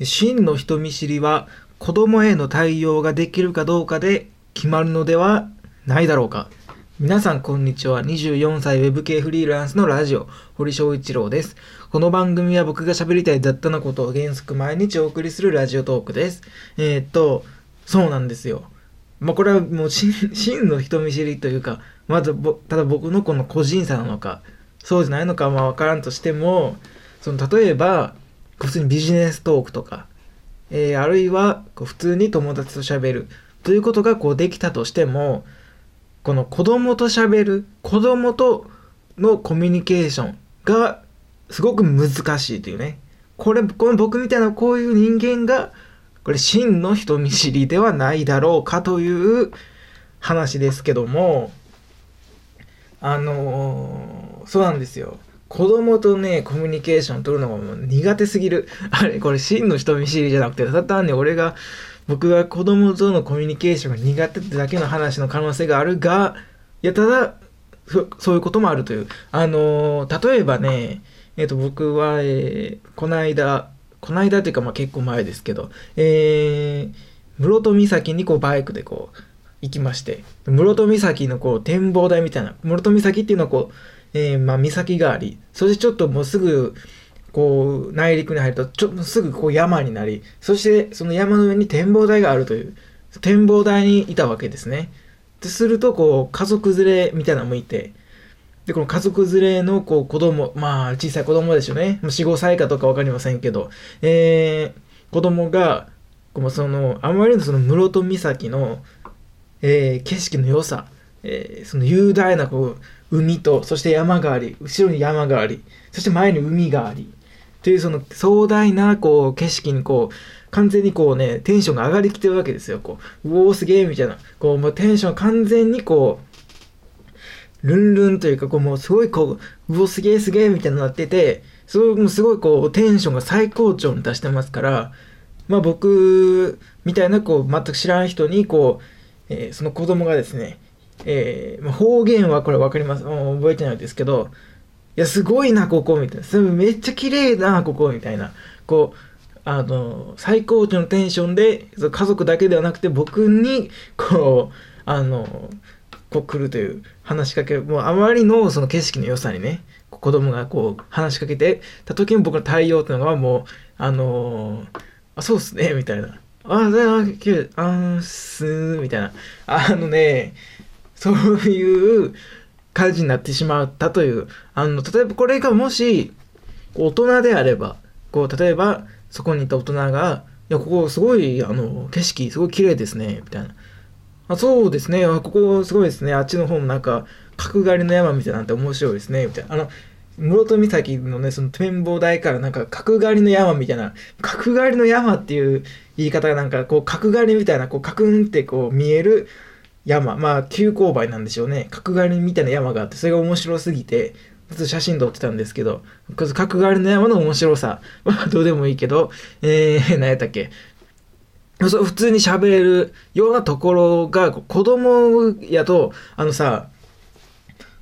真の人見知りは子供への対応ができるかどうかで決まるのではないだろうか。皆さんこんにちは。24歳ウェブ系フリーランスのラジオ、堀翔一郎です。この番組は僕が喋りたい雑多なことを原則毎日お送りするラジオトークです。えー、っと、そうなんですよ。まあ、これはもう 真の人見知りというか、まずただ僕のこの個人差なのか、そうじゃないのかまあ分からんとしても、その例えば、普通にビジネストークとか、えー、あるいは普通に友達と喋るということがこうできたとしても、この子供と喋る、子供とのコミュニケーションがすごく難しいというね。これ、この僕みたいなこういう人間がこれ真の人見知りではないだろうかという話ですけども、あのー、そうなんですよ。子供とね、コミュニケーション取るのがもう苦手すぎる。あれ、これ真の人見知りじゃなくて、ただ単に俺が、僕が子供とのコミュニケーションが苦手ってだけの話の可能性があるが、いや、ただ、そういうこともあるという。あのー、例えばね、えっ、ー、と、僕は、えー、この間、この間っていうかまあ結構前ですけど、えー、室戸岬にこうバイクでこう行きまして、室戸岬のこう展望台みたいな、室戸岬っていうのはこう、えー、まあ岬があり、そしてちょっともうすぐ、こう内陸に入るとちょっとすぐこう山になりそしてその山の上に展望台があるという展望台にいたわけですねでするとこう家族連れみたいなのもいてで、この家族連れのこう子供、まあ小さい子供でしょうね。4、5歳かとかわかりませんけど、えー、子供が、こうその、あまりのその室戸岬の、えー、景色の良さ、えー、その雄大なこう海と、そして山があり、後ろに山があり、そして前に海があり、というその壮大なこう景色にこう、完全にこうね、テンションが上がりきてるわけですよ。こう、うおーすげえみたいな。こう、もうテンション完全にこう、ルンルンというか、こうもうすごいこう、うお、すげえすげえみたいになってて、すごい、もうすごいこう、テンションが最高潮に達してますから、まあ僕みたいなこう、全く知らん人にこう、えー、その子供がですね、えー、まあ、方言はこれ分かります。覚えてないですけど、いや、すごいな、ここ、みたいな。めっちゃ綺麗だな、ここ、みたいな。こう、あの、最高潮のテンションで、家族だけではなくて僕に、こう、あの、こう来るという話しかけもうあまりのその景色の良さにね子供がこう話しかけてた時に僕の対応っていうのがもうあのー、あそうっすねみたいなああきれいあんすみたいなあのねそういう感じになってしまったという。あの例えばこれがもし大人であればこう例えばそこにいた大人が「いやここすごいあの景色すごい綺麗ですね」みたいな。あそうですねここすごいですねあっちの方もなんか角刈りの山みたいなんて面白いですねみたいな。あの室戸岬のねその展望台からなんか角刈りの山みたいな。角刈りの山っていう言い方がなんかこう角刈りみたいなこうカクンってこう見える山。まあ急勾配なんでしょうね。角刈りみたいな山があってそれが面白すぎてずっと写真撮ってたんですけど角刈りの山の面白さ。まあどうでもいいけど。えー、何やったっけ。そう普通に喋れるようなところが子供やとあのさ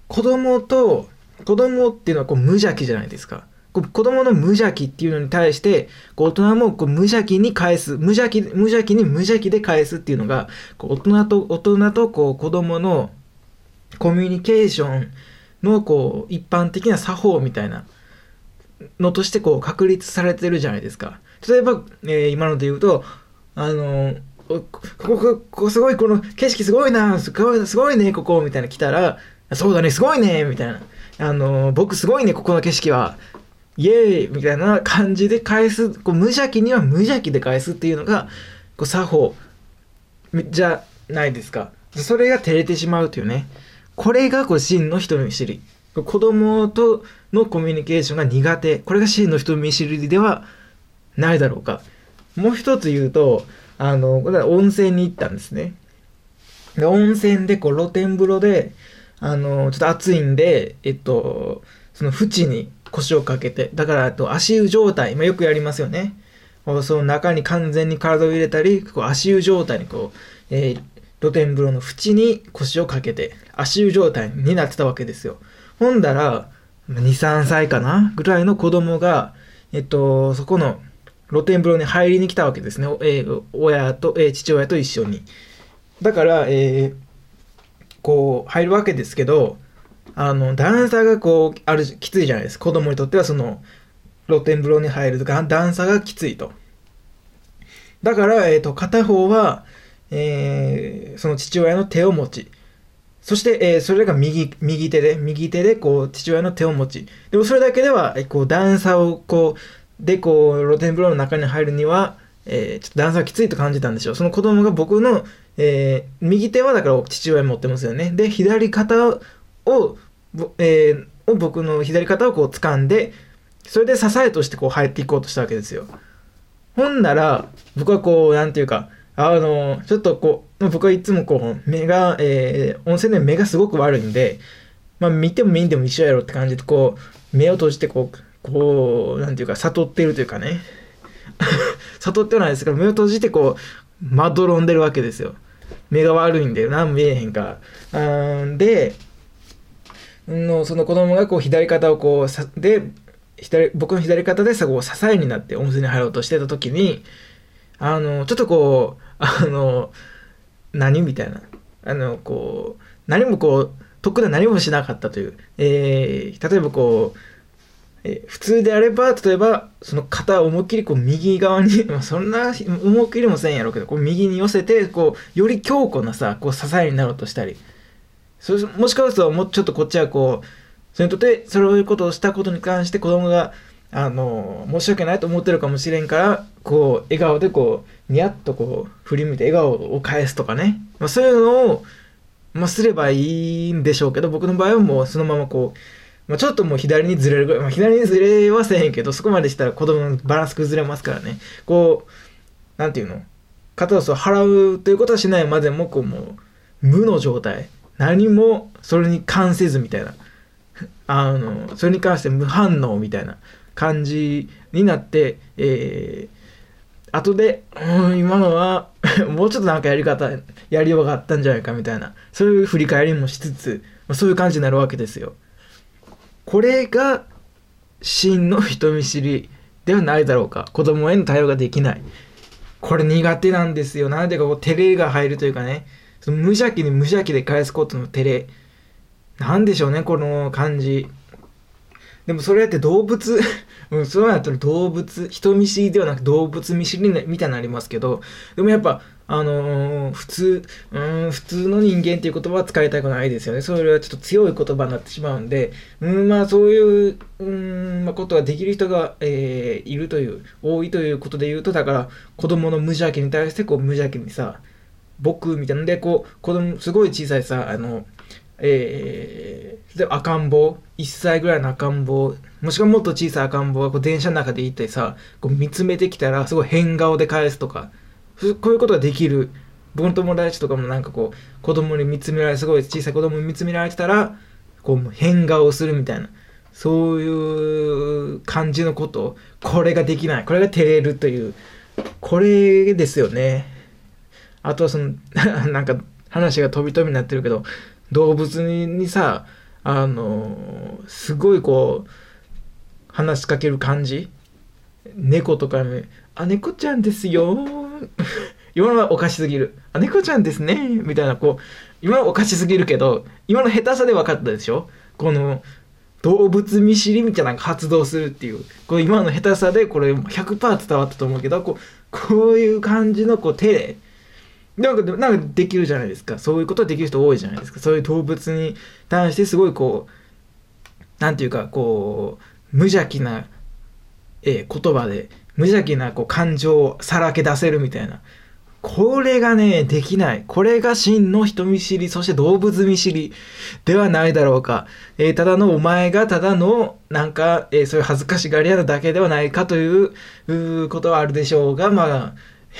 子供と子供っていうのはこう無邪気じゃないですか。子供の無邪気っていうのに対してこう大人もこう無邪気に返す無邪気無邪気に無邪気で返すっていうのがこう大人と大人とこう子供のコミュニケーションのこう一般的な作法みたいなのとしてこう確立されてるじゃないですか例えば、えー、今ので言うとあのここ、ここすごい、この景色すごいな、すごいすごいね、ここ、みたいな来たら、そうだね、すごいね、みたいな。あの、僕すごいね、ここの景色は。イエーイみたいな感じで返す、こう無邪気には無邪気で返すっていうのが、こう作法じゃないですか。それが照れてしまうというね。これがこう真の人見知り。子供とのコミュニケーションが苦手。これが真の人見知りではないだろうか。もう一つ言うと、あの、これは温泉に行ったんですね。で、温泉で、こう、露天風呂で、あの、ちょっと暑いんで、えっと、その縁に腰をかけて、だから、と足湯状態、まあ、よくやりますよね。その中に完全に体を入れたり、こう足湯状態にこう、えー、露天風呂の縁に腰をかけて、足湯状態になってたわけですよ。ほんだら、2、3歳かな？ぐらいの子供が、えっと、そこの露天風呂に入りに来たわけですね。えー、親と、えー、父親と一緒に。だから、えー、こう、入るわけですけど、あの、段差がこう、ある、きついじゃないですか。子供にとってはその、露天風呂に入るとか、段差がきついと。だから、えっ、ー、と、片方は、えー、その父親の手を持ち、そして、えー、それが右、右手で、右手で、こう、父親の手を持ち、でもそれだけでは、こう、段差を、こう、で、こう、露天風呂の中に入るには、えー、ちょっと段差がきついと感じたんでしょう。その子供が僕の、えー、右手はだから父親持ってますよね。で、左肩を、えー、を僕の左肩をこう掴んで、それで支えとしてこう入っていこうとしたわけですよ。ほんなら、僕はこう、なんていうか、あの、ちょっとこう、僕はいつもこう、目が、えー、温泉で目がすごく悪いんで、まあ見ても見んでも一緒やろって感じで、こう、目を閉じてこう、こう、なんていうか、悟ってるというかね。悟ってないですから、目を閉じてこう、まどろんでるわけですよ。目が悪いんで、何も見えへんから。んで、のその子供がこう左肩をこうさで左僕の左肩でさこう支えになって温泉に入ろうとしてた時にあのちょっとこうあの何みたいな。あのこう何もこう特段何もしなかったという、えー、例えばこうえ普通であれば、例えば、その肩を思いっきりこう右側に、まあ、そんな思いっきりもせんやろうけど、こう右に寄せて、こう、より強固なさ、こう支えになろうとしたり、それもしかすると、もうちょっとこっちはこう、それにとって、そういうことをしたことに関して子供が、あの、申し訳ないと思ってるかもしれんから、こう、笑顔でこう、ニヤッとこう、振り向いて笑顔を返すとかね。まあ、そういうのを、まあ、すればいいんでしょうけど、僕の場合はもうそのままこう、まあ、ちょっともう左にずれるぐらい、まあ、左にずれはせへんけど、そこまでしたら子供のバランス崩れますからね。こう、なんていうの？肩を払うということはしないまでも、こうもう、無の状態。何もそれに関せずみたいな。あの、それに関して無反応みたいな感じになって、えー、後で、うん、今のは もうちょっとなんかやり方、やりようがあったんじゃないかみたいな、そういう振り返りもしつつ、まあ、そういう感じになるわけですよ。これが真の人見知りではないだろうか子供への対応ができないこれ苦手なんですよなんでかこう照れが入るというかねその無邪気に無邪気で返すことの照れ。なんでしょうねこの感じ。でもそれって動物 うん、そうなったら動物。人見知りではなく動物見知りみたいになりますけど。でもやっぱあのー、普通、うん、普通の人間っていう言葉は使いたくないですよね。それはちょっと強い言葉になってしまうんで、うん、まあそういう、うん、まあ、ことができる人が、えー、いるという、多いということで言うと、だから子供の無邪気に対してこう無邪気にさ、僕みたいな。で、こう、子供、すごい小さいさ、あの、えー、赤ん坊、1歳ぐらいの赤ん坊、もしくはもっと小さい赤ん坊がこう電車の中で行ってさ、こう見つめてきたら、すごい変顔で返すとか、こういうことができる。僕の友達とかもなんかこう子供に見つめられすごい小さい子供に見つめられてたらこう変顔をするみたいな。そういう感じのこと。これができない。これが照れるという。これですよね。あとはその なんか話が飛び飛びになってるけど動物にさあのすごいこう話しかける感じ猫とかに「あ猫ちゃんですよ 今のはおかしすぎる。あ、猫ちゃんですね。みたいな、こう、今のはおかしすぎるけど、今の下手さで分かったでしょこの、動物見知りみたいなのが発動するっていう。これ今の下手さで、これ100%伝わったと思うけど、こう、こういう感じの、こう、手で、なんか、なんかできるじゃないですか。そういうことできる人多いじゃないですか。そういう動物に対してすごいこう、なんていうか、こう、無邪気な、えー、言葉で、無邪気なこう感情をさらけ出せるみたいな。これがね、できない。これが真の人見知り、そして動物見知りではないだろうか。えー、ただのお前がただの、なんか、えー、そういう恥ずかしがり屋なだけではないかということはあるでしょうが、まあ、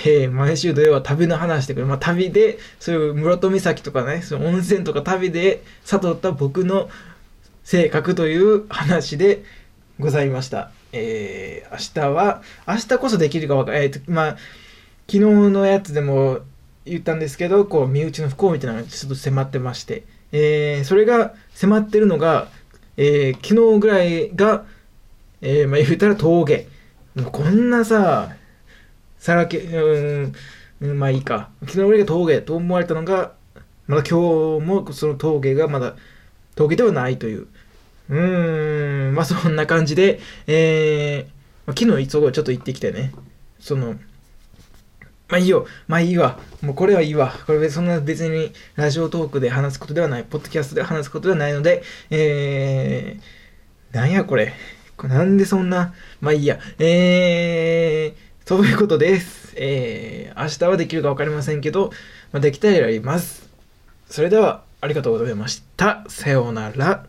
えー、毎週土曜は旅の話してくる。まあ、旅で、そういう室戸岬とかね、その温泉とか旅で悟った僕の性格という話でございました。えー、明日は、明日こそできるかわかんない。えー、まあ、昨日のやつでも言ったんですけど、こう、身内の不幸みたいなのがちょっと迫ってまして、えー、それが迫ってるのが、えー、昨日ぐらいが、えー、まあ、言うたら峠。もうこんなさ、さらけ、うん、まあいいか。昨日俺が峠と思われたのが、まだ今日もその峠がまだ峠ではないという。うーん、まあそんな感じで、えー、まあ昨日そこちょっと行ってきてね。その、まあいいよ。まあいいわ。もうこれはいいわ。これそんな別にラジオトークで話すことではない。ポッドキャストで話すことではないので、えー、なんやこれ。これなんでそんな、まあいいや。えー、そういうことです。えー、明日はできるか分かりませんけど、まあ、できたらやります。それでは、ありがとうございました。さようなら。